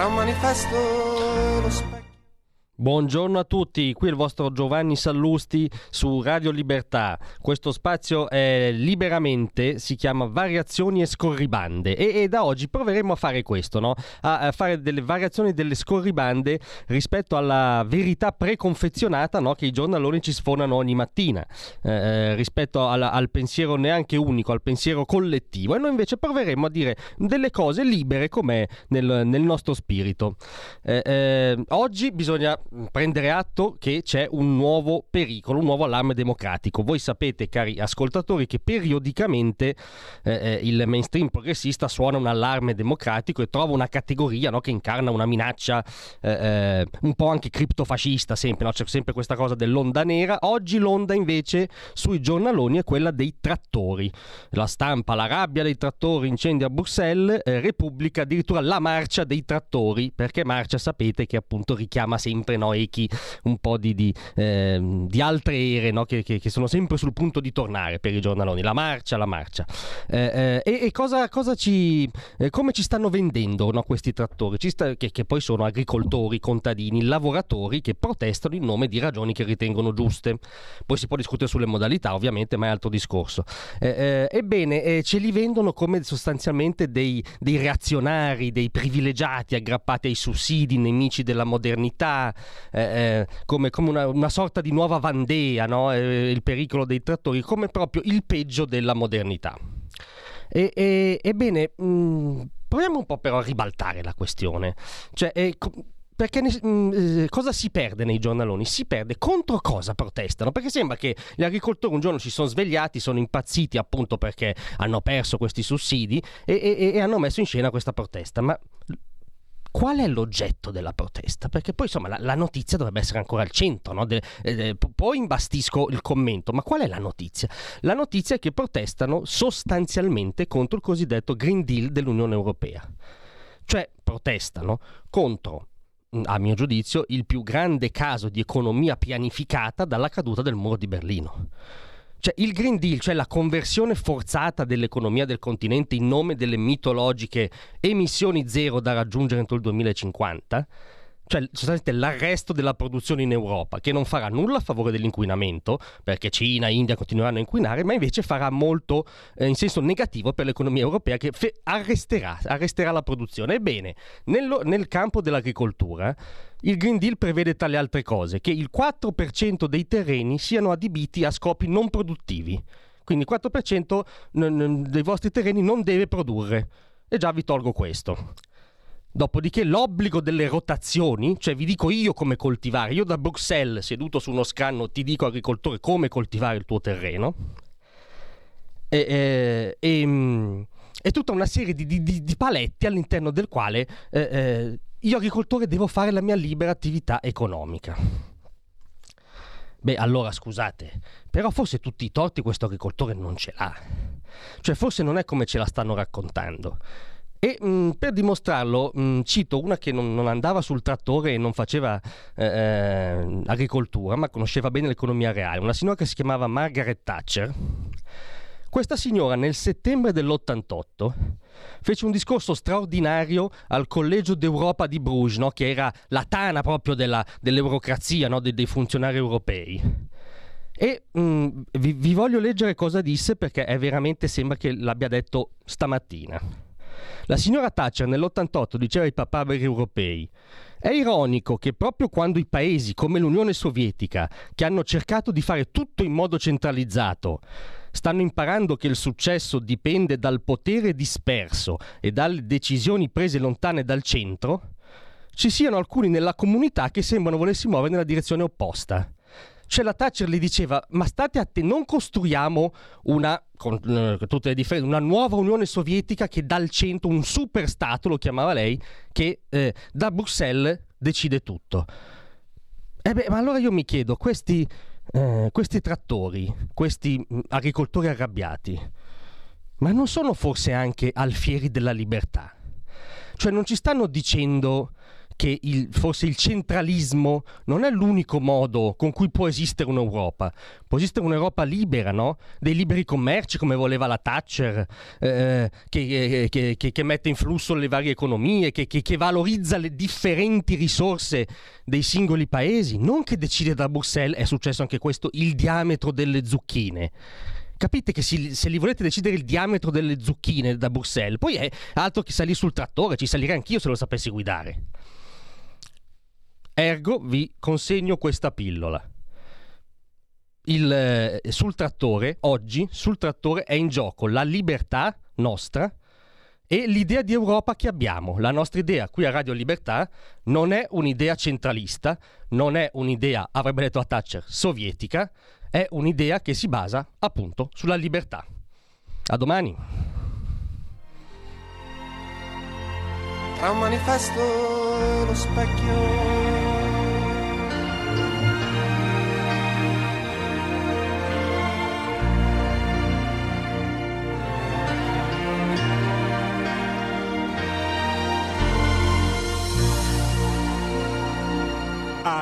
Tra un manifesto e lo specchio. Buongiorno a tutti, qui il vostro Giovanni Sallusti su Radio Libertà. Questo spazio è liberamente, si chiama Variazioni e Scorribande e, e da oggi proveremo a fare questo, no? a, a, fare delle variazioni delle scorribande rispetto alla verità preconfezionata no? che i giornaloni ci sfonano ogni mattina, eh, eh, rispetto al, al, pensiero neanche unico, al pensiero collettivo. E noi invece proveremo a dire delle cose libere com'è nel, nel nostro spirito. Eh, eh oggi bisogna prendere atto che c'è un nuovo pericolo, un nuovo allarme democratico. Voi sapete, cari ascoltatori, che periodicamente eh, eh, il mainstream progressista suona un allarme democratico e trova una categoria no, che incarna una minaccia eh, eh un po' anche criptofascista, sempre, no? c'è sempre questa cosa dell'onda nera. Oggi l'onda invece sui giornaloni è quella dei trattori. La stampa, la rabbia dei trattori, incendi a Bruxelles, eh, Repubblica addirittura la marcia dei trattori, perché marcia sapete che appunto richiama sempre no, echi un po' di, di, eh, di altre ere no? che, che, che, sono sempre sul punto di tornare per i giornaloni. La marcia, la marcia. Eh, eh, e, cosa, cosa ci, eh, come ci stanno vendendo no, questi trattori? Sta, che, che, poi sono agricoltori, contadini, lavoratori che protestano in nome di ragioni che ritengono giuste. Poi si può discutere sulle modalità, ovviamente, ma è altro discorso. Eh, eh, ebbene, ce li vendono come sostanzialmente dei, dei reazionari, dei privilegiati aggrappati ai sussidi, nemici della modernità, eh, eh, come, come una, una, sorta di nuova Vandea, no? eh, il pericolo dei trattori, come proprio il peggio della modernità. E, e, ebbene, mh, mm, proviamo un po' però a ribaltare la questione. Cioè, eh, perché mh, mm, eh, cosa si perde nei giornaloni? Si perde contro cosa protestano? Perché sembra che gli agricoltori un giorno si sono svegliati, sono impazziti appunto perché hanno perso questi sussidi e, e, e hanno messo in scena questa protesta. Ma qual è l'oggetto della protesta? Perché poi insomma la, la notizia dovrebbe essere ancora al centro, no? de, eh, poi imbastisco il commento, ma qual è la notizia? La notizia è che protestano sostanzialmente contro il cosiddetto Green Deal dell'Unione Europea, cioè protestano contro a mio giudizio, il più grande caso di economia pianificata dalla caduta del muro di Berlino. Cioè, il Green Deal, cioè la conversione forzata dell'economia del continente in nome delle mitologiche emissioni zero da raggiungere entro il 2050, cioè sostanzialmente l'arresto della produzione in Europa, che non farà nulla a favore dell'inquinamento, perché Cina e India continueranno a inquinare, ma invece farà molto eh, in senso negativo per l'economia europea, che fe- arresterà, arresterà, la produzione. Ebbene, nello, nel campo dell'agricoltura, il Green Deal prevede tra le altre cose che il 4% dei terreni siano adibiti a scopi non produttivi. Quindi il 4% dei vostri terreni non deve produrre. E già vi tolgo questo. Dopodiché l'obbligo delle rotazioni, cioè vi dico io come coltivare, io da Bruxelles seduto su uno scanno ti dico agricoltore come coltivare il tuo terreno. E, e, e, mm, e tutta una serie di, di, di, paletti all'interno del quale eh, eh, io agricoltore devo fare la mia libera attività economica. Beh, allora scusate, però forse tutti i torti questo agricoltore non ce l'ha. Cioè forse non è come ce la stanno raccontando. E mh, mm, per dimostrarlo mh, cito una che non, non, andava sul trattore e non faceva eh, eh, agricoltura, ma conosceva bene l'economia reale, una signora che si chiamava Margaret Thatcher. Questa signora nel settembre dell'88 fece un discorso straordinario al Collegio d'Europa di Bruges, no? che era la tana proprio della, dell'eurocrazia, no? De, dei funzionari europei. E mh, vi, vi voglio leggere cosa disse perché è veramente sembra che l'abbia detto stamattina. La signora Thatcher nell'88 diceva ai papaberi europei è ironico che proprio quando i paesi come l'Unione Sovietica, che hanno cercato di fare tutto in modo centralizzato, stanno imparando che il successo dipende dal potere disperso e dalle decisioni prese lontane dal centro, ci siano alcuni nella comunità che sembrano volersi muovere nella direzione opposta. Cioè la Thatcher gli diceva, ma state attenti, non costruiamo una, con eh, tutte le differenze, una nuova Unione Sovietica che dal centro, un super Stato, lo chiamava lei, che eh, da Bruxelles decide tutto. E beh, ma allora io mi chiedo, questi, eh, questi trattori, questi mh, agricoltori arrabbiati, ma non sono forse anche alfieri della libertà? Cioè non ci stanno dicendo che il, forse il centralismo non è l'unico modo con cui può esistere un'Europa. Può esistere un'Europa libera, no? Dei liberi commerci come voleva la Thatcher, eh, che, che, che, che, mette in flusso le varie economie, che, valorizza le differenti risorse dei singoli paesi, non che decide da Bruxelles, è successo anche questo, il diametro delle zucchine capite che si, se li volete decidere il diametro delle zucchine da Bruxelles, poi è altro che salire sul trattore, ci salirei anch'io se lo sapessi guidare. Ergo vi consegno questa pillola. Il, eh, sul trattore, oggi, sul trattore è in gioco la libertà nostra e l'idea di Europa che abbiamo. La nostra idea qui a Radio Libertà non è un'idea centralista, non è un'idea, avrebbe detto a Thatcher, sovietica, è un'idea che si basa appunto sulla libertà. A domani. Tra un manifesto e lo specchio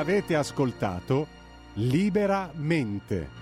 Avete ascoltato Liberamente. Hold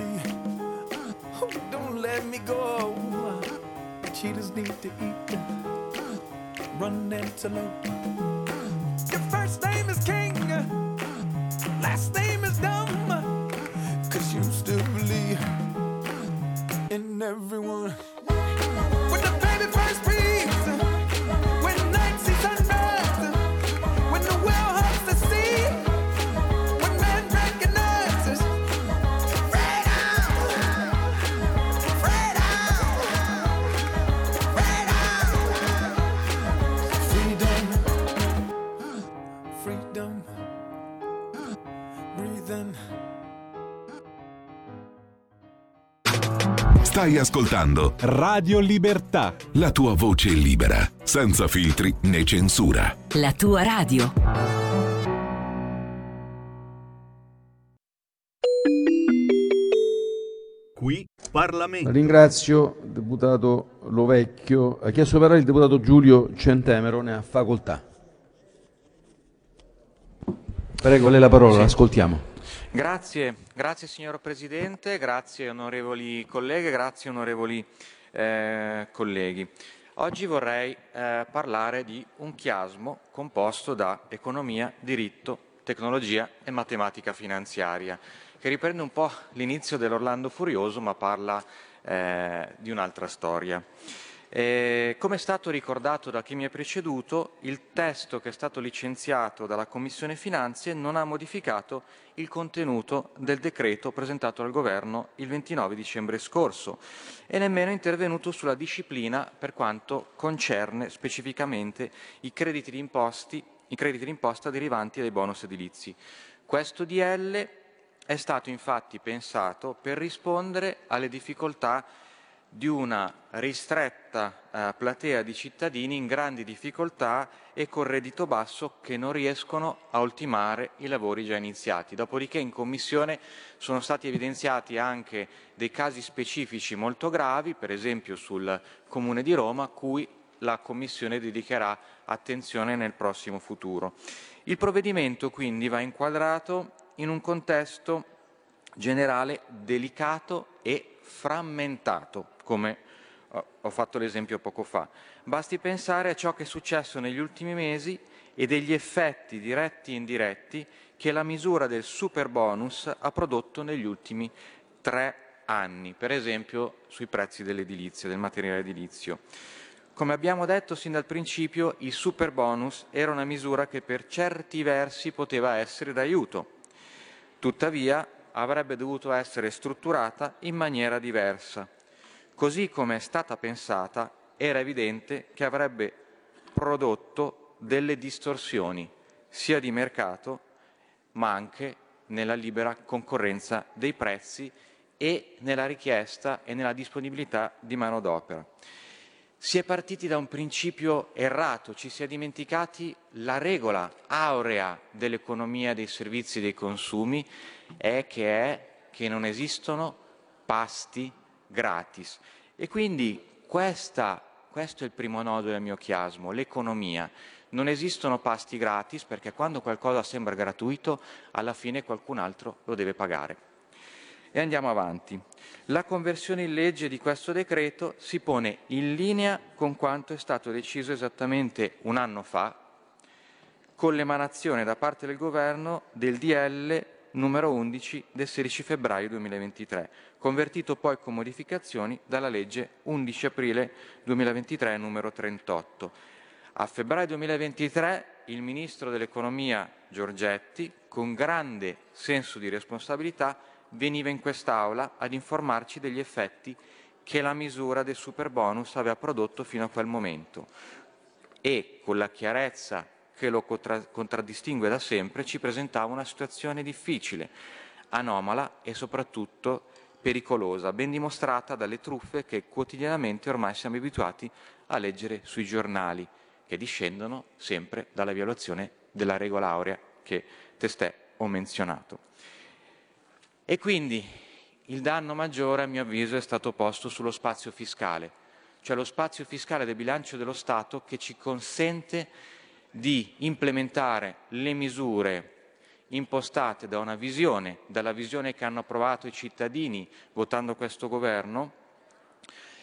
me. Don't let me go. Cheetahs need to eat. Run antelope. Your first name is King. Last name is dumb. Cause you still believe in everyone. Stai ascoltando Radio Libertà. la tua voce libera, senza filtri né censura. La tua radio. Qui Parlamento. Ringrazio il deputato Lovecchio. Ha chiesto di parlare il deputato Giulio Centemero, ne ha facoltà. Prego, lei la parola, l'ascoltiamo. Grazie, grazie signor Presidente, grazie onorevoli colleghe, grazie onorevoli eh, colleghi. Oggi vorrei eh, parlare di un chiasmo composto da economia, diritto, tecnologia e matematica finanziaria, che riprende un po' l'inizio dell'Orlando Furioso ma parla eh, di un'altra storia. Eh, come è stato ricordato da chi mi ha preceduto, il testo che è stato licenziato dalla Commissione Finanze non ha modificato il contenuto del decreto presentato dal Governo il 29 dicembre scorso e nemmeno è intervenuto sulla disciplina per quanto concerne specificamente i crediti d'imposta derivanti dai bonus edilizi. Questo DL è stato infatti pensato per rispondere alle difficoltà di una ristretta eh, platea di cittadini in grandi difficoltà e con reddito basso che non riescono a ultimare i lavori già iniziati. Dopodiché in Commissione sono stati evidenziati anche dei casi specifici molto gravi, per esempio sul Comune di Roma, a cui la Commissione dedicherà attenzione nel prossimo futuro. Il provvedimento quindi va inquadrato in un contesto generale delicato e frammentato come ho fatto l'esempio poco fa. Basti pensare a ciò che è successo negli ultimi mesi e degli effetti diretti e indiretti che la misura del super bonus ha prodotto negli ultimi tre anni, per esempio sui prezzi dell'edilizia, del materiale edilizio. Come abbiamo detto sin dal principio, il super bonus era una misura che per certi versi poteva essere d'aiuto. Tuttavia avrebbe dovuto essere strutturata in maniera diversa così come è stata pensata, era evidente che avrebbe prodotto delle distorsioni sia di mercato ma anche nella libera concorrenza dei prezzi e nella richiesta e nella disponibilità di manodopera. Si è partiti da un principio errato, ci si è dimenticati la regola aurea dell'economia dei servizi e dei consumi è che, è che non esistono pasti gratis. E quindi questa, questo è il primo nodo del mio chiasmo, l'economia. Non esistono pasti gratis perché quando qualcosa sembra gratuito, alla fine qualcun altro lo deve pagare. E andiamo avanti. La conversione in legge di questo decreto si pone in linea con quanto è stato deciso esattamente un anno fa con l'emanazione da parte del Governo del DL numero 11 del 16 febbraio 2023, convertito poi con modificazioni dalla legge 11 aprile 2023 numero 38. A febbraio 2023 il Ministro dell'Economia Giorgetti, con grande senso di responsabilità, veniva in quest'Aula ad informarci degli effetti che la misura del super bonus aveva prodotto fino a quel momento e con la chiarezza che lo contra- contraddistingue da sempre, ci presentava una situazione difficile, anomala e soprattutto pericolosa, ben dimostrata dalle truffe che quotidianamente ormai siamo abituati a leggere sui giornali, che discendono sempre dalla violazione della regola aurea che testè ho menzionato. E quindi il danno maggiore, a mio avviso, è stato posto sullo spazio fiscale, cioè lo spazio fiscale del bilancio dello Stato che ci consente di implementare le misure impostate da una visione, dalla visione che hanno approvato i cittadini votando questo governo,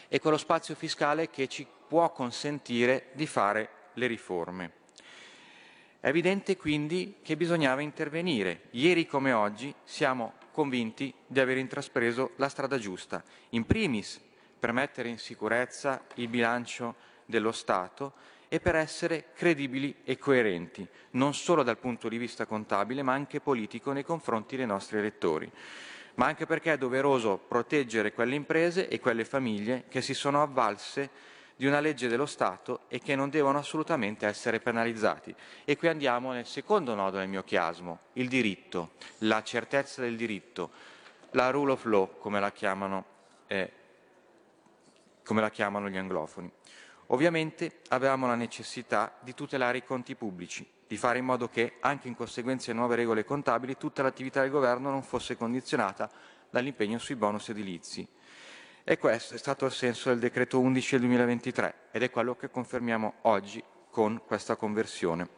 e quello spazio fiscale che ci può consentire di fare le riforme. È evidente quindi che bisognava intervenire. Ieri come oggi siamo convinti di aver intraspreso la strada giusta, in primis per mettere in sicurezza il bilancio dello Stato e per essere credibili e coerenti, non solo dal punto di vista contabile, ma anche politico nei confronti dei nostri elettori. Ma anche perché è doveroso proteggere quelle imprese e quelle famiglie che si sono avvalse di una legge dello Stato e che non devono assolutamente essere penalizzati. E qui andiamo nel secondo nodo del mio chiasmo, il diritto, la certezza del diritto, la rule of law, come la chiamano, eh, come la chiamano gli anglofoni. Ovviamente avevamo la necessità di tutelare i conti pubblici, di fare in modo che, anche in conseguenza di nuove regole contabili, tutta l'attività del governo non fosse condizionata dall'impegno sui bonus edilizi. E questo è stato il senso del decreto 11 del 2023 ed è quello che confermiamo oggi con questa conversione.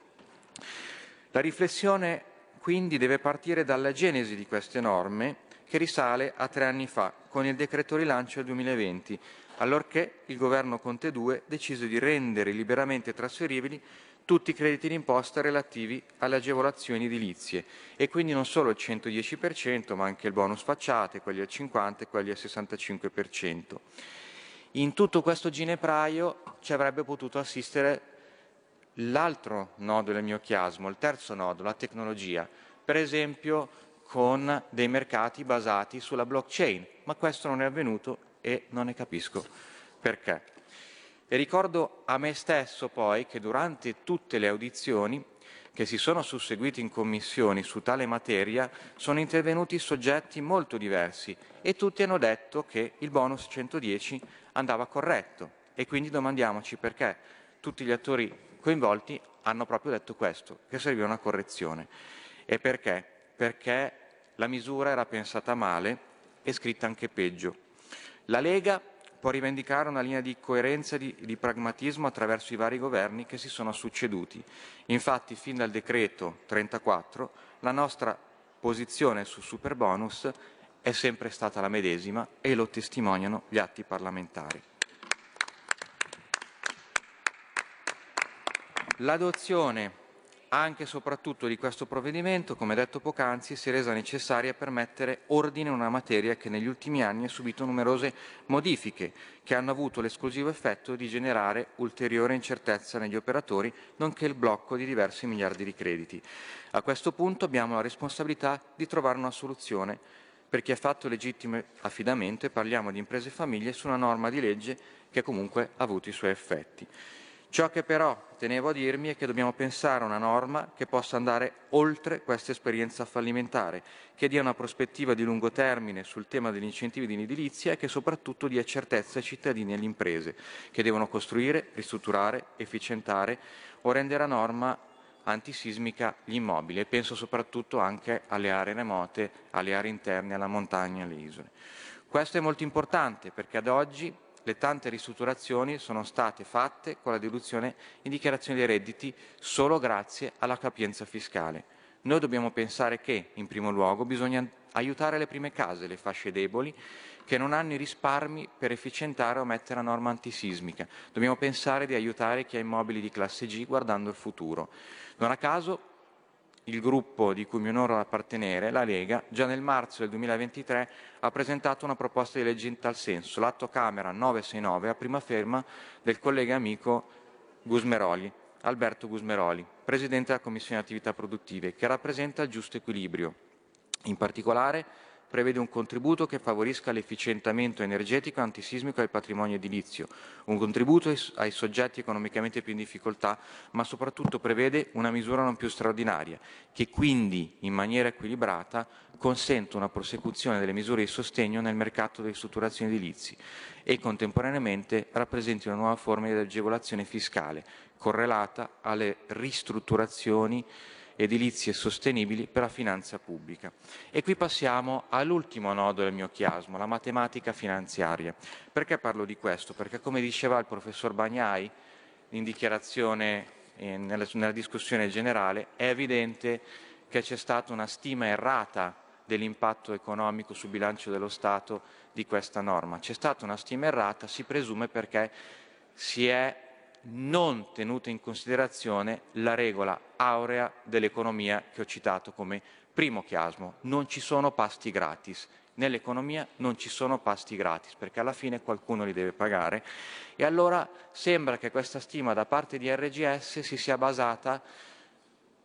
La riflessione quindi deve partire dalla genesi di queste norme che risale a tre anni fa con il decreto rilancio del 2020 allorché il governo Conte 2 decise di rendere liberamente trasferibili tutti i crediti d'imposta relativi alle agevolazioni edilizie e quindi non solo il 110% ma anche il bonus facciate, quelli al 50% e quelli al 65%. In tutto questo ginepraio ci avrebbe potuto assistere l'altro nodo del mio chiasmo, il terzo nodo, la tecnologia, per esempio con dei mercati basati sulla blockchain, ma questo non è avvenuto e non ne capisco perché. E ricordo a me stesso poi che durante tutte le audizioni che si sono susseguiti in commissioni su tale materia sono intervenuti soggetti molto diversi e tutti hanno detto che il bonus 110 andava corretto e quindi domandiamoci perché tutti gli attori coinvolti hanno proprio detto questo, che serviva una correzione. E perché? Perché la misura era pensata male e scritta anche peggio. La Lega può rivendicare una linea di coerenza e di, di, pragmatismo attraverso i vari governi che si sono succeduti. Infatti, fin dal decreto 34, la nostra posizione sul superbonus è sempre stata la medesima e lo testimoniano gli atti parlamentari. L'adozione anche e soprattutto di questo provvedimento, come detto poc'anzi, si è resa necessaria per mettere ordine in una materia che negli ultimi anni ha subito numerose modifiche che hanno avuto l'esclusivo effetto di generare ulteriore incertezza negli operatori, nonché il blocco di diversi miliardi di crediti. A questo punto abbiamo la responsabilità di trovare una soluzione per chi ha fatto legittimo affidamento e parliamo di imprese e famiglie su una norma di legge che comunque ha avuto i suoi effetti. Ciò che però tenevo a dirmi è che dobbiamo pensare a una norma che possa andare oltre questa esperienza fallimentare, che dia una prospettiva di lungo termine sul tema degli incentivi in edilizia e che soprattutto dia certezza ai cittadini e alle imprese, che devono costruire, ristrutturare, efficientare o rendere a norma antisismica gli immobili e penso soprattutto anche alle aree remote, alle aree interne, alla montagna, alle isole. Questo è molto importante perché ad oggi le tante ristrutturazioni sono state fatte con la deduzione in dichiarazione dei redditi solo grazie alla capienza fiscale. Noi dobbiamo pensare che, in primo luogo, bisogna aiutare le prime case, le fasce deboli, che non hanno i risparmi per efficientare o mettere a norma antisismica. Dobbiamo pensare di aiutare chi ha immobili di classe G guardando il futuro. Non a caso il gruppo di cui mi onoro appartenere, la Lega, già nel marzo del 2023 ha presentato una proposta di legge in tal senso, l'atto Camera 969 a prima ferma del collega amico Gusmeroli, Alberto Gusmeroli, Presidente della Commissione Attività Produttive, che rappresenta il giusto equilibrio. In particolare prevede un contributo che favorisca l'efficientamento energetico antisismico del patrimonio edilizio, un contributo ai soggetti economicamente più in difficoltà, ma soprattutto prevede una misura non più straordinaria, che quindi in maniera equilibrata consente una prosecuzione delle misure di sostegno nel mercato delle ristrutturazioni edilizie e contemporaneamente rappresenti una nuova forma di agevolazione fiscale correlata alle ristrutturazioni edilizie sostenibili per la finanza pubblica. E qui passiamo all'ultimo nodo del mio chiasmo, la matematica finanziaria. Perché parlo di questo? Perché come diceva il professor Bagnai in dichiarazione eh, nella, nella discussione generale, è evidente che c'è stata una stima errata dell'impatto economico sul bilancio dello Stato di questa norma. C'è stata una stima errata, si presume perché si è non tenuta in considerazione la regola aurea dell'economia che ho citato come primo chiasmo. Non ci sono pasti gratis. Nell'economia non ci sono pasti gratis perché alla fine qualcuno li deve pagare e allora sembra che questa stima da parte di RGS si sia basata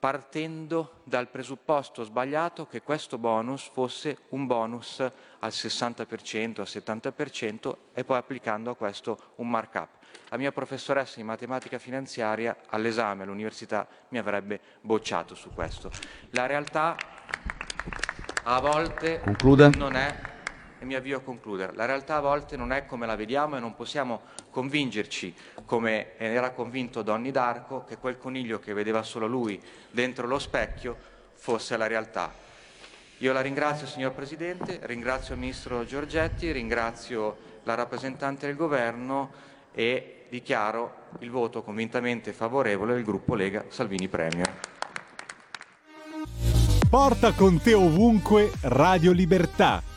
partendo dal presupposto sbagliato che questo bonus fosse un bonus al 60%, al 70% e poi applicando a questo un markup. La mia professoressa di matematica finanziaria all'esame all'università mi avrebbe bocciato su questo. La realtà a volte Conclude. non è e mi avvio a concludere. La realtà a volte non è come la vediamo e non possiamo convincerci, come era convinto Donny D'Arco, che quel coniglio che vedeva solo lui dentro lo specchio fosse la realtà. Io la ringrazio, signor Presidente, ringrazio il Ministro Giorgetti, ringrazio la rappresentante del Governo e dichiaro il voto convintamente favorevole del gruppo Lega Salvini Premier. Porta con te ovunque Radio Libertà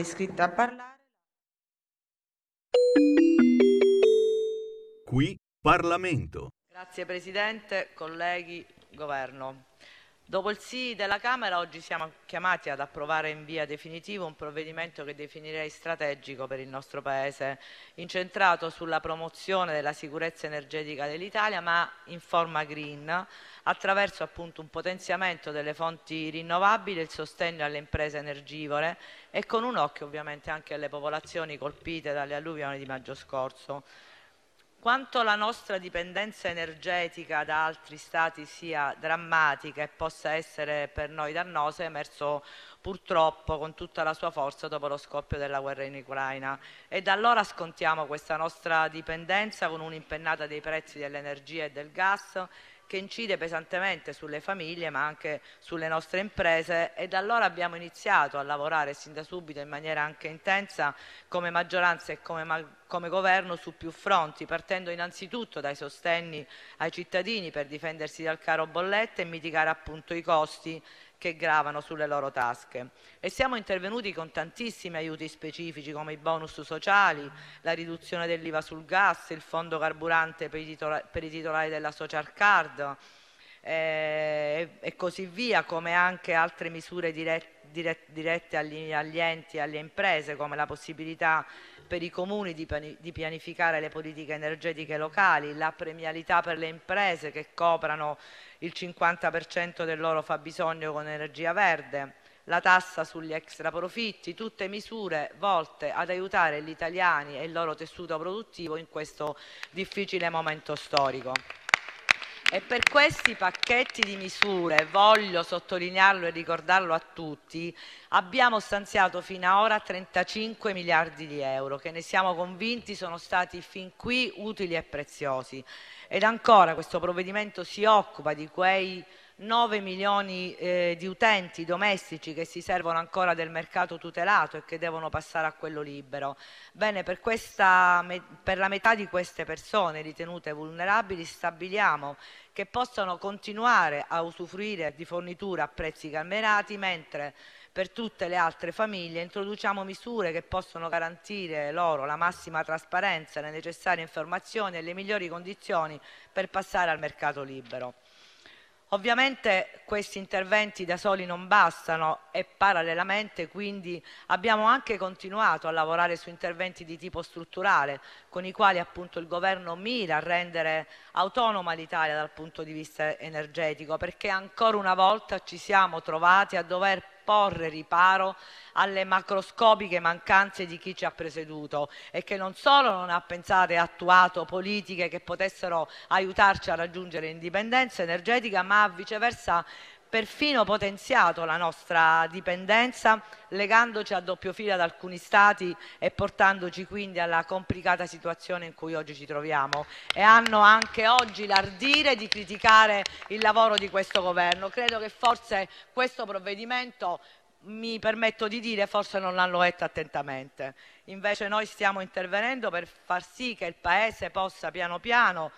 È iscritta a parlare. Qui Parlamento. Grazie Presidente, colleghi, Governo. Dopo il sì della Camera, oggi siamo chiamati ad approvare in via definitiva un provvedimento che definirei strategico per il nostro Paese, incentrato sulla promozione della sicurezza energetica dell'Italia, ma in forma green, attraverso appunto un potenziamento delle fonti rinnovabili, il sostegno alle imprese energivore e con un occhio ovviamente anche alle popolazioni colpite dalle alluvioni di maggio scorso. Quanto la nostra dipendenza energetica da altri stati sia drammatica e possa essere per noi dannosa è emerso purtroppo con tutta la sua forza dopo lo scoppio della guerra in Ucraina. E da allora scontiamo questa nostra dipendenza con un'impennata dei prezzi dell'energia e del gas che incide pesantemente sulle famiglie ma anche sulle nostre imprese. E da allora abbiamo iniziato a lavorare sin da subito in maniera anche intensa come maggioranza e come, come governo su più fronti, partendo innanzitutto dai sostegni ai cittadini per difendersi dal caro bollette e mitigare appunto i costi che gravano sulle loro tasche. E siamo intervenuti con tantissimi aiuti specifici come i bonus sociali, la riduzione dell'IVA sul gas, il fondo carburante per i, titolari, per i titolari della social card eh, e così via, come anche altre misure dirette dirette agli, agli, enti e alle imprese, come la possibilità per i comuni di, pianificare le politiche energetiche locali, la premialità per le imprese che coprano il 50% del loro fabbisogno con energia verde, la tassa sugli extraprofitti, tutte misure volte ad aiutare gli italiani e il loro tessuto produttivo in questo difficile momento storico. Per questi pacchetti di misure, voglio sottolinearlo e ricordarlo a tutti, abbiamo stanziato fino ad ora 35 miliardi di euro che ne siamo convinti sono stati fin qui utili e preziosi. Ed ancora questo provvedimento si occupa di quei 9 milioni eh, di utenti domestici che si servono ancora del mercato tutelato e che devono passare a quello libero. Bene, per, questa, per la metà di queste persone ritenute vulnerabili stabiliamo che possano continuare a usufruire di forniture a prezzi calmerati, mentre per tutte le altre famiglie introduciamo misure che possono garantire loro la massima trasparenza, le necessarie informazioni e le migliori condizioni per passare al mercato libero. Ovviamente questi interventi da soli non bastano e parallelamente quindi abbiamo anche continuato a lavorare su interventi di tipo strutturale con i quali appunto il governo mira a rendere autonoma l'Italia dal punto di vista energetico perché ancora una volta ci siamo trovati a dover porre riparo alle macroscopiche mancanze di chi ci ha preceduto e che non solo non ha pensato e attuato politiche che potessero aiutarci a raggiungere l'indipendenza energetica, ma viceversa perfino potenziato la nostra dipendenza legandoci a doppio filo ad alcuni stati e portandoci quindi alla complicata situazione in cui oggi ci troviamo e hanno anche oggi l'ardire di criticare il lavoro di questo governo. Credo che forse questo provvedimento mi permetto di dire forse non l'hanno letto attentamente. Invece noi stiamo intervenendo per far sì che il Paese possa piano piano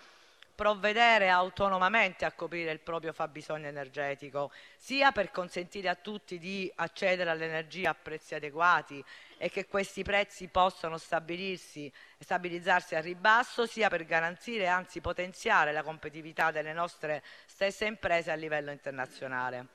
provvedere autonomamente a coprire il proprio fabbisogno energetico, sia per consentire a tutti di accedere all'energia a prezzi adeguati e che questi prezzi possano stabilizzarsi a ribasso, sia per garantire e anzi potenziare la competitività delle nostre stesse imprese a livello internazionale.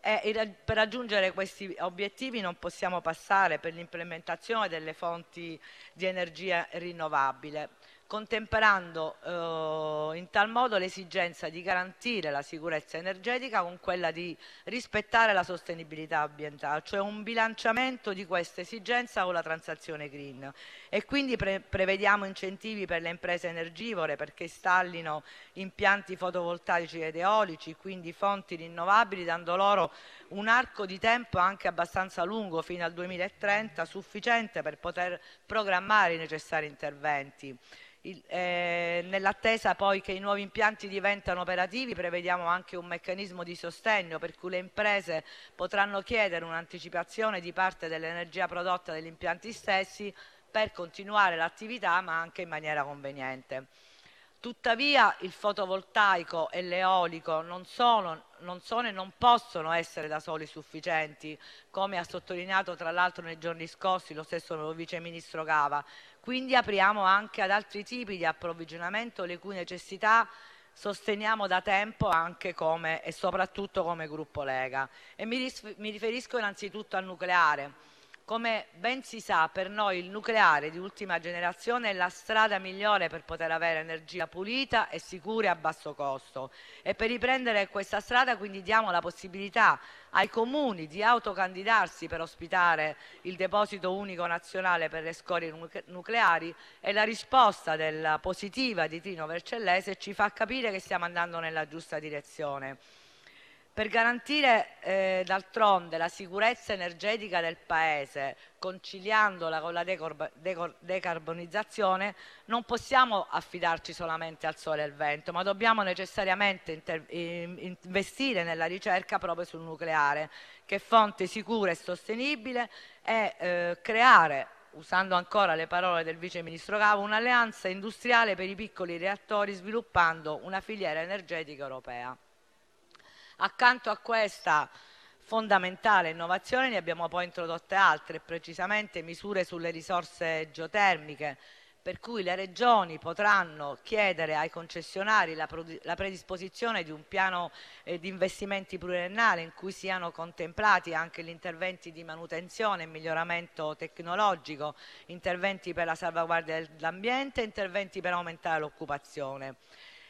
E per raggiungere questi obiettivi non possiamo passare per l'implementazione delle fonti di energia rinnovabile contemperando eh, in tal modo l'esigenza di garantire la sicurezza energetica con quella di rispettare la sostenibilità ambientale, cioè un bilanciamento di questa esigenza con la transazione green. E quindi pre prevediamo incentivi per le imprese energivore perché installino impianti fotovoltaici ed eolici, quindi fonti rinnovabili, dando loro un arco di tempo anche abbastanza lungo fino al 2030, sufficiente per poter programmare i necessari interventi. Eh, nell'attesa poi che i nuovi impianti diventano operativi prevediamo anche un meccanismo di sostegno per cui le imprese potranno chiedere un'anticipazione di parte dell'energia prodotta dagli impianti stessi per continuare l'attività ma anche in maniera conveniente. Tuttavia il fotovoltaico e l'eolico non sono, non sono, e non possono essere da soli sufficienti, come ha sottolineato tra l'altro nei giorni scorsi lo stesso Vice Ministro Cava. Quindi apriamo anche ad altri tipi di approvvigionamento le cui necessità sosteniamo da tempo anche come e soprattutto come gruppo Lega. E mi riferisco innanzitutto al nucleare come ben si sa, per noi il nucleare di ultima generazione è la strada migliore per poter avere energia pulita e sicura a basso costo. E per riprendere questa strada quindi diamo la possibilità ai comuni di autocandidarsi per ospitare il deposito unico nazionale per le scorie nucleari e la risposta della positiva di Trino Vercellese ci fa capire che stiamo andando nella giusta direzione. Per garantire eh, d'altronde la sicurezza energetica del Paese, conciliandola con la decarbonizzazione, non possiamo affidarci solamente al sole e al vento, ma dobbiamo necessariamente investire nella ricerca proprio sul nucleare, che è fonte sicura e sostenibile, e eh, creare usando ancora le parole del Vice Ministro Cavo, un'alleanza industriale per i piccoli reattori sviluppando una filiera energetica europea. Accanto a questa fondamentale innovazione ne abbiamo poi introdotte altre, precisamente misure sulle risorse geotermiche, per cui le regioni potranno chiedere ai concessionari la, la predisposizione di un piano eh, di investimenti pluriennale in cui siano contemplati anche gli interventi di manutenzione e miglioramento tecnologico, interventi per la salvaguardia dell'ambiente, interventi per aumentare l'occupazione.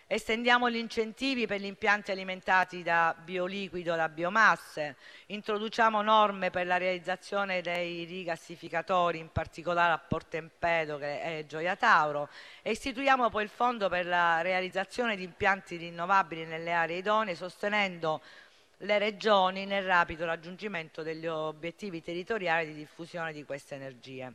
Estendiamo gli incentivi per gli impianti alimentati da bioliquido da biomasse, introduciamo norme per la realizzazione dei rigassificatori, in particolare a Portempedocle e Gioia Tauro, e istituiamo poi il fondo per la realizzazione di impianti rinnovabili nelle aree idonee, sostenendo le regioni nel rapido raggiungimento degli obiettivi territoriali di diffusione di queste energie.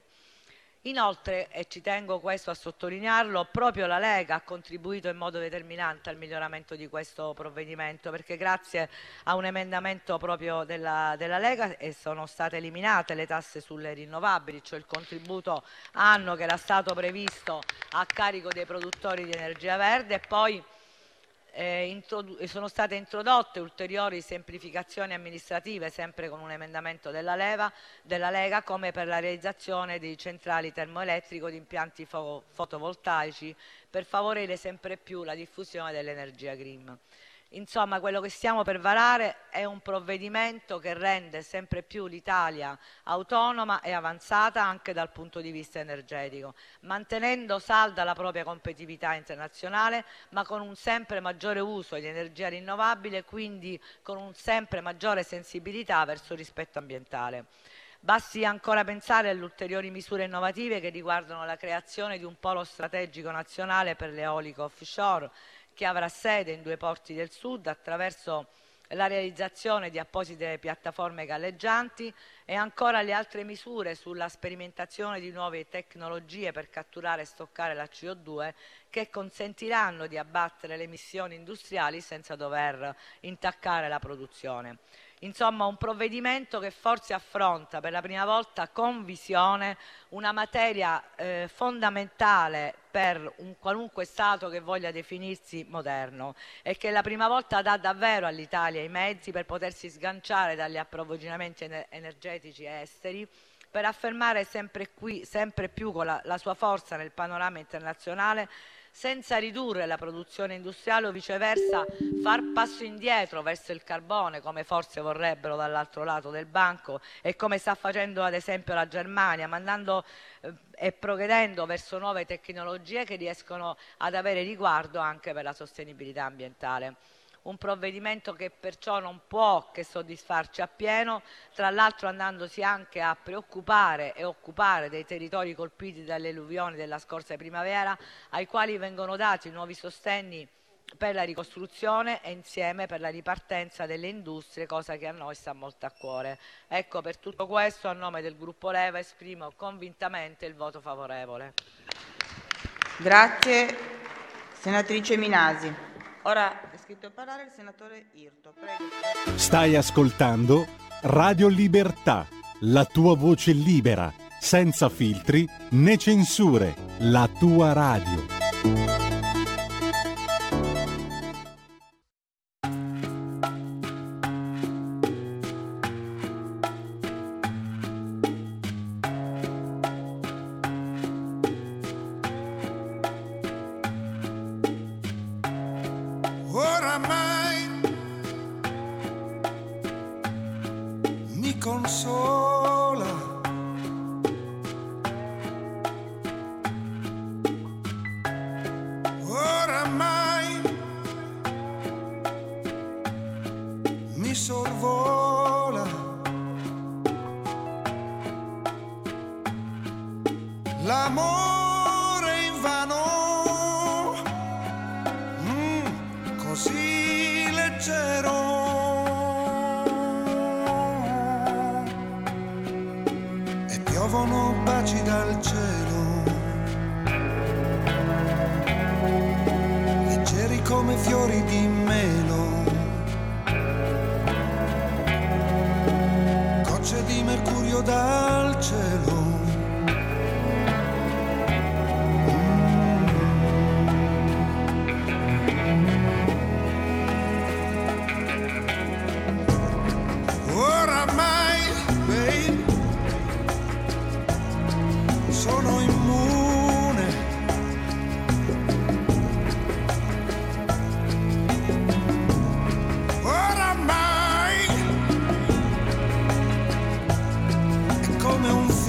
Inoltre, e ci tengo a sottolinearlo, proprio la Lega ha contribuito in modo determinante al miglioramento di questo provvedimento perché grazie a un emendamento proprio della, della Lega sono state eliminate le tasse sulle rinnovabili, cioè il contributo anno che era stato previsto a carico dei produttori di energia verde e poi eh, sono state introdotte ulteriori semplificazioni amministrative, sempre con un emendamento della, Leva, della Lega, come per la realizzazione di centrali termoelettriche di impianti fo fotovoltaici per favorire sempre più la diffusione dell'energia green. Insomma, quello che stiamo per varare è un provvedimento che rende sempre più l'Italia autonoma e avanzata anche dal punto di vista energetico, mantenendo salda la propria competitività internazionale, ma con un sempre maggiore uso di energia rinnovabile, quindi con un sempre maggiore sensibilità verso il rispetto ambientale. Basti ancora pensare alle ulteriori misure innovative che riguardano la creazione di un polo strategico nazionale per l'eolico offshore, che avrà sede in due porti del sud attraverso la realizzazione di apposite piattaforme galleggianti e ancora le altre misure sulla sperimentazione di nuove tecnologie per catturare e stoccare la CO2 che consentiranno di abbattere le emissioni industriali senza dover intaccare la produzione. Insomma, un provvedimento che forse affronta per la prima volta con visione una materia eh, fondamentale per un qualunque Stato che voglia definirsi moderno e che la prima volta dà davvero all'Italia i mezzi per potersi sganciare dagli approvvigionamenti energetici esteri per affermare sempre, qui, sempre più con la, la sua forza nel panorama internazionale senza ridurre la produzione industriale o viceversa far passo indietro verso il carbone come forse vorrebbero dall'altro lato del banco e come sta facendo ad esempio la Germania, mandando eh, e progredendo verso nuove tecnologie che riescono ad avere riguardo anche per la sostenibilità ambientale un provvedimento che perciò non può che soddisfarci appieno, tra l'altro andandosi anche a preoccupare e occupare dei territori colpiti dalle alluvioni della scorsa primavera, ai quali vengono dati nuovi sostegni per la ricostruzione e insieme per la ripartenza delle industrie, cosa che a noi sta molto a cuore. Ecco, per tutto questo, a nome del gruppo Leva, esprimo convintamente il voto favorevole. Grazie. Senatrice Minasi. Ora è scritto a parlare il senatore Irto. Prego. Stai ascoltando Radio Libertà, la tua voce libera, senza filtri né censure, la tua radio. È come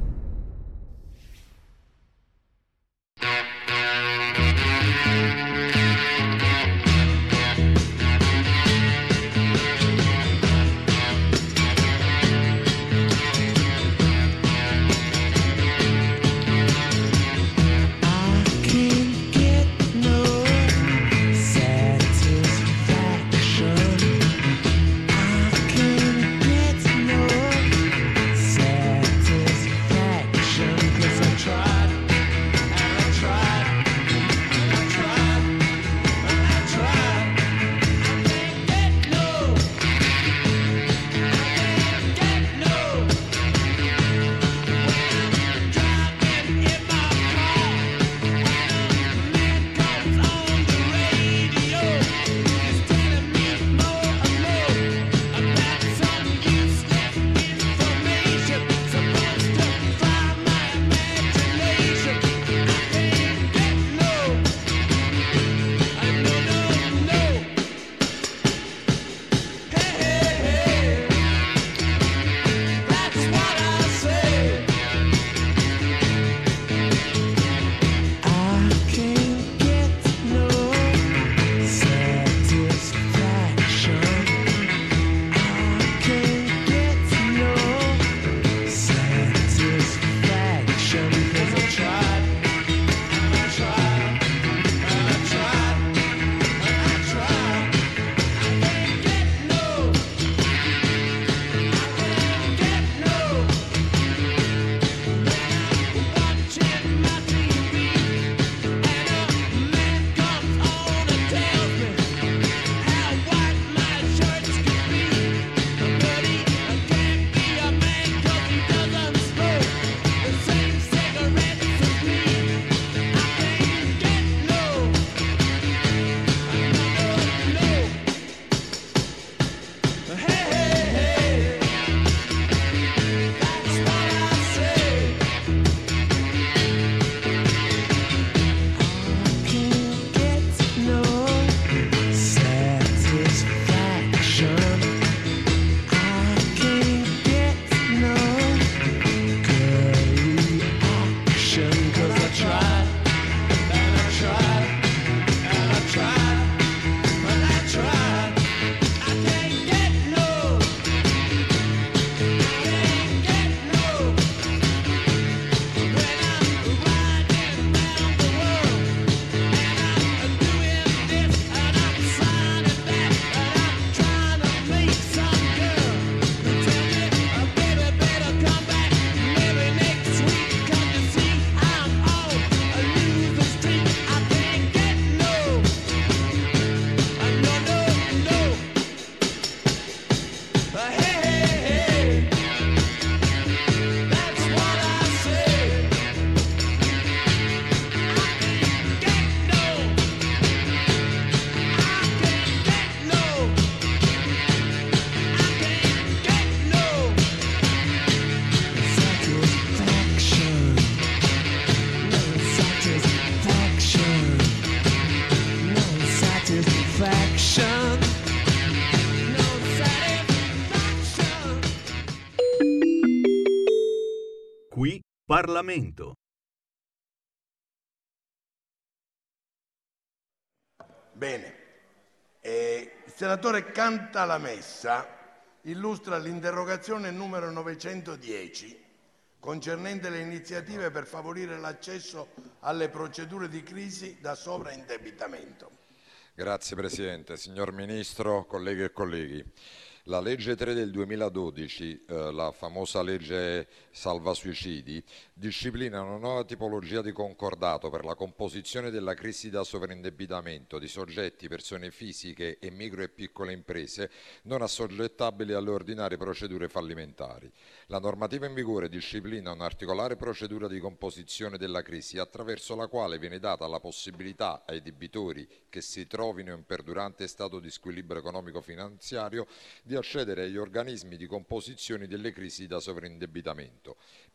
Parlamento. Bene, eh, il senatore Cantalamessa illustra l'interrogazione numero 910 concernente le iniziative per favorire l'accesso alle procedure di crisi da sovraindebitamento. Grazie Presidente, signor Ministro, colleghe e colleghi. La legge 3 del 2012, eh, la famosa legge salva suicidi, disciplina una nuova tipologia di concordato per la composizione della crisi da sovraindebitamento di soggetti, persone fisiche e micro e piccole imprese non assoggettabili alle ordinarie procedure fallimentari. La normativa in vigore disciplina un'articolare procedura di composizione della crisi attraverso la quale viene data la possibilità ai debitori che si trovino in perdurante stato di squilibrio economico-finanziario di accedere agli organismi di composizione delle crisi da sovraindebitamento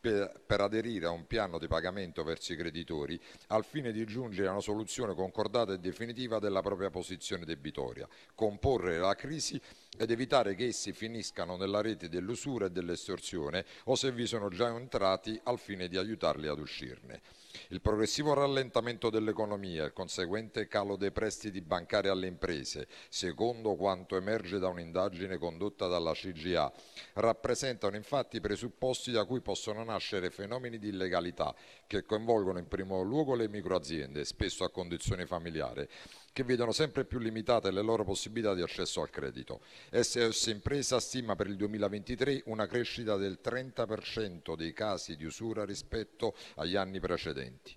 per, per, aderire a un piano di pagamento verso i creditori al fine di giungere a una soluzione concordata e definitiva della propria posizione debitoria, comporre la crisi ed evitare che essi finiscano nella rete dell'usura e dell'estorsione o se vi sono già entrati al fine di aiutarli ad uscirne. Il progressivo rallentamento dell'economia e il conseguente calo dei prestiti bancari alle imprese, secondo quanto emerge da un'indagine condotta dalla CGA, rappresentano infatti i presupposti da cui possono nascere fenomeni di illegalità che coinvolgono in primo luogo le microaziende, spesso a condizione familiare, che vedono sempre più limitate le loro possibilità di accesso al credito. SS Impresa stima per il 2023 una crescita del 30% dei casi di usura rispetto agli anni precedenti.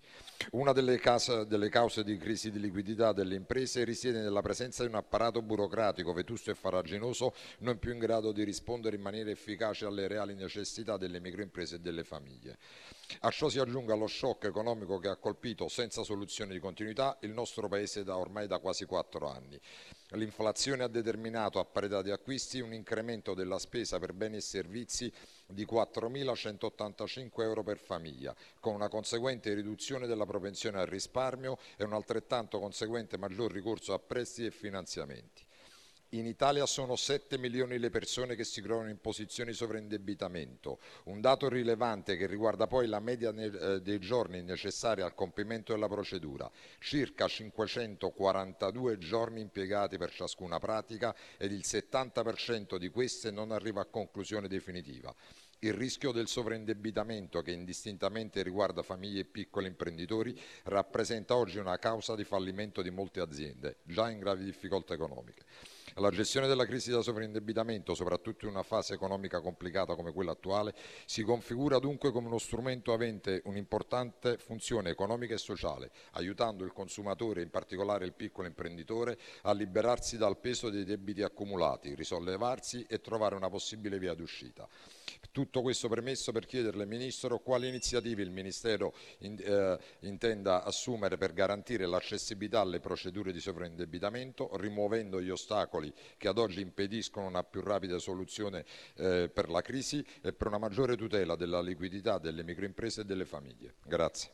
Una delle, case, delle, cause di crisi di liquidità delle imprese risiede nella presenza di un apparato burocratico vetusto e farraginoso non più in grado di rispondere in maniera efficace alle reali necessità delle microimprese e delle famiglie. A ciò si aggiunga lo shock economico che ha colpito senza soluzione di continuità il nostro Paese da ormai da quasi quattro anni. L'inflazione ha determinato a parità di acquisti un incremento della spesa per beni e servizi di 4.185 euro per famiglia, con una conseguente riduzione della propensione al risparmio e un altrettanto conseguente maggior ricorso a prestiti e finanziamenti. In Italia sono 7 milioni le persone che si trovano in posizioni di sovraindebitamento, un dato rilevante che riguarda poi la media eh, dei giorni necessari al compimento della procedura, circa 542 giorni impiegati per ciascuna pratica ed il 70% di queste non arriva a conclusione definitiva. Il rischio del sovraindebitamento, che indistintamente riguarda famiglie e piccoli imprenditori, rappresenta oggi una causa di fallimento di molte aziende, già in gravi difficoltà economiche. La gestione della crisi da sovraindebitamento, soprattutto in una fase economica complicata come quella attuale, si configura dunque come uno strumento avente un'importante funzione economica e sociale, aiutando il consumatore, in particolare il piccolo imprenditore, a liberarsi dal peso dei debiti accumulati, risollevarsi e trovare una possibile via d'uscita. Tutto questo permesso per chiederle, Ministro, quali iniziative il Ministero in, eh, intenda assumere per garantire l'accessibilità alle procedure di sovraindebitamento, rimuovendo gli ostacoli che ad oggi impediscono una più rapida soluzione eh, per la crisi e per una maggiore tutela della liquidità delle microimprese e delle famiglie. Grazie.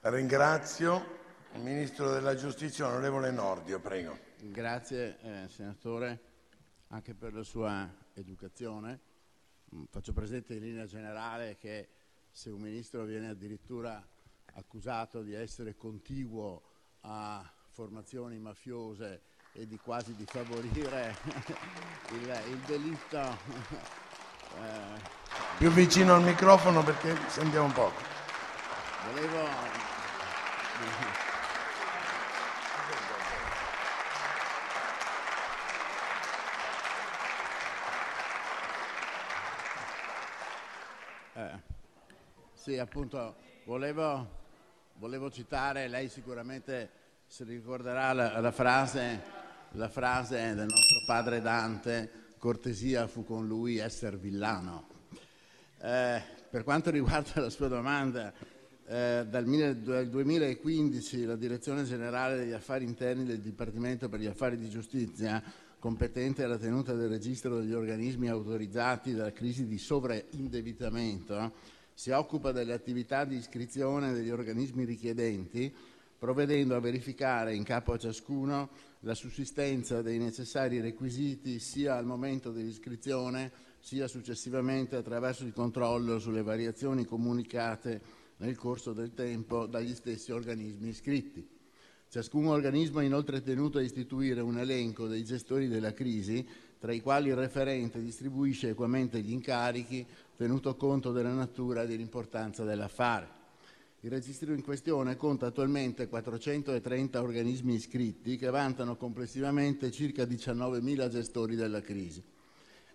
Ringrazio il Ministro della Giustizia, onorevole Nordio, prego. Grazie eh, Senatore anche per la sua educazione. Mm, faccio presente in linea generale che se un ministro viene addirittura accusato di essere contiguo a formazioni mafiose e di quasi di favorire il, il delitto. eh, Più vicino al microfono perché sentiamo un po'. Volevo. Eh, sì, appunto, volevo, volevo, citare, lei sicuramente si ricorderà la, la, frase, la, frase, del nostro padre Dante, cortesia fu con lui essere villano. Eh, per quanto riguarda la sua domanda, eh, dal, dal 2015 la Direzione Generale degli Affari Interni del Dipartimento per gli Affari di Giustizia competente alla tenuta del registro degli organismi autorizzati dalla crisi di sovraindebitamento, si occupa delle attività di iscrizione degli organismi richiedenti, provvedendo a verificare in capo a ciascuno la sussistenza dei necessari requisiti sia al momento dell'iscrizione sia successivamente attraverso il controllo sulle variazioni comunicate nel corso del tempo dagli stessi organismi iscritti. Ciascun organismo è inoltre tenuto a istituire un elenco dei gestori della crisi, tra i quali il referente distribuisce equamente gli incarichi, tenuto conto della natura e dell'importanza dell'affare. Il registro in questione conta attualmente 430 organismi iscritti che vantano complessivamente circa 19.000 gestori della crisi.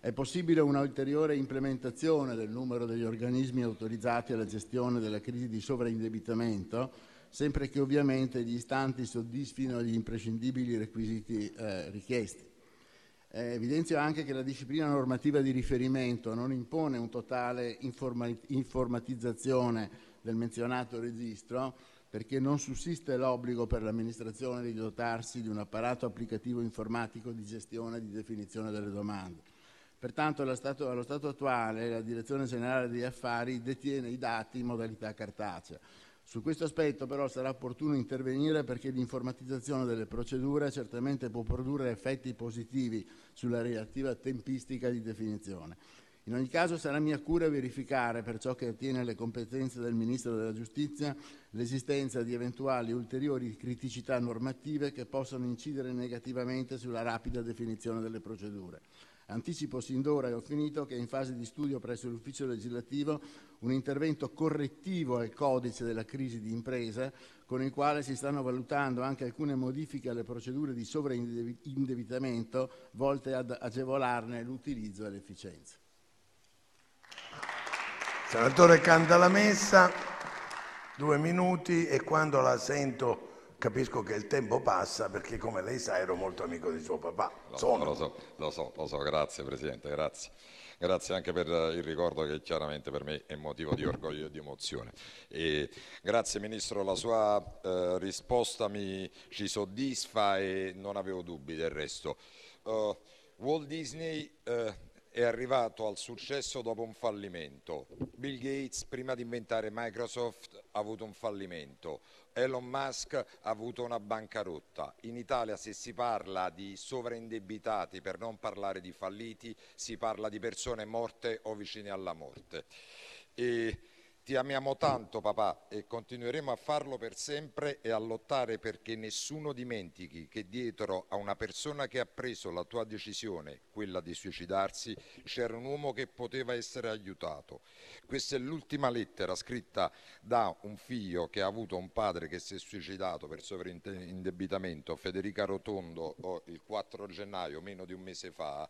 È possibile una ulteriore implementazione del numero degli organismi autorizzati alla gestione della crisi di sovraindebitamento, sempre che ovviamente gli istanti soddisfino gli imprescindibili requisiti eh, richiesti. Eh, evidenzio anche che la disciplina normativa di riferimento non impone un totale informa- informatizzazione del menzionato registro perché non sussiste l'obbligo per l'amministrazione di dotarsi di un apparato applicativo informatico di gestione e di definizione delle domande. Pertanto allo stato, allo stato attuale la Direzione Generale degli Affari detiene i dati in modalità cartacea. Su questo aspetto però sarà opportuno intervenire perché l'informatizzazione delle procedure certamente può produrre effetti positivi sulla relativa tempistica di definizione. In ogni caso sarà mia cura verificare, per ciò che attiene alle competenze del Ministro della Giustizia, l'esistenza di eventuali ulteriori criticità normative che possano incidere negativamente sulla rapida definizione delle procedure. Anticipo sin d'ora, e ho finito, che è in fase di studio presso l'Ufficio legislativo un intervento correttivo al codice della crisi di impresa, con il quale si stanno valutando anche alcune modifiche alle procedure di sovraindebitamento volte ad agevolarne l'utilizzo e l'efficienza. Senatore Cantalamessa, due minuti e quando la sento capisco che il tempo passa perché come lei sa ero molto amico di suo papà. Lo so, lo so, lo so, lo so, grazie Presidente, grazie. Grazie anche per il ricordo che chiaramente per me è motivo di orgoglio e di emozione. E grazie Ministro, la sua eh, risposta mi, ci soddisfa e non avevo dubbi del resto. Uh, Walt Disney uh, è arrivato al successo dopo un fallimento. Bill Gates, prima di inventare Microsoft, ha avuto un fallimento. Elon Musk ha avuto una bancarotta. In Italia se si parla di sovraindebitati, per non parlare di falliti, si parla di persone morte o vicine alla morte. E ti amiamo tanto papà e continueremo a farlo per sempre e a lottare perché nessuno dimentichi che dietro a una persona che ha preso la tua decisione, quella di suicidarsi, c'era un uomo che poteva essere aiutato. Questa è l'ultima lettera scritta da un figlio che ha avuto un padre che si è suicidato per sovraindebitamento, Federica Rotondo, il 4 gennaio, meno di un mese fa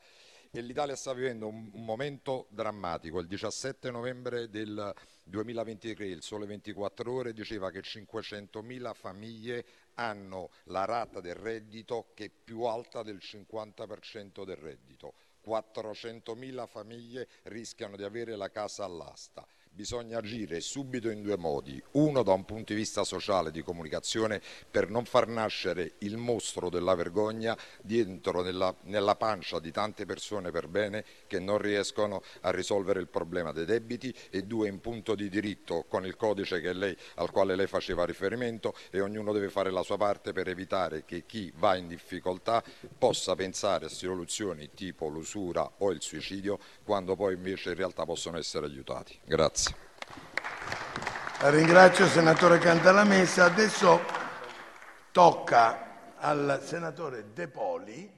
l'Italia sta vivendo un, un, momento drammatico. Il 17 novembre del 2023 il Sole 24 Ore diceva che 500.000 famiglie hanno la rata del reddito che è più alta del 50% del reddito. 400.000 famiglie rischiano di avere la casa all'asta bisogna agire subito in due modi. Uno da un punto di vista sociale, di comunicazione, per non far nascere il mostro della vergogna dentro nella, nella pancia di tante persone per bene che non riescono a risolvere il problema dei debiti e due in punto di diritto con il codice lei, al quale lei faceva riferimento e ognuno deve fare la sua parte per evitare che chi va in difficoltà possa pensare a soluzioni tipo l'usura o il suicidio quando poi invece in realtà possono essere aiutati. Grazie. Ringrazio il senatore Cantalamessa. Adesso tocca al senatore De Poli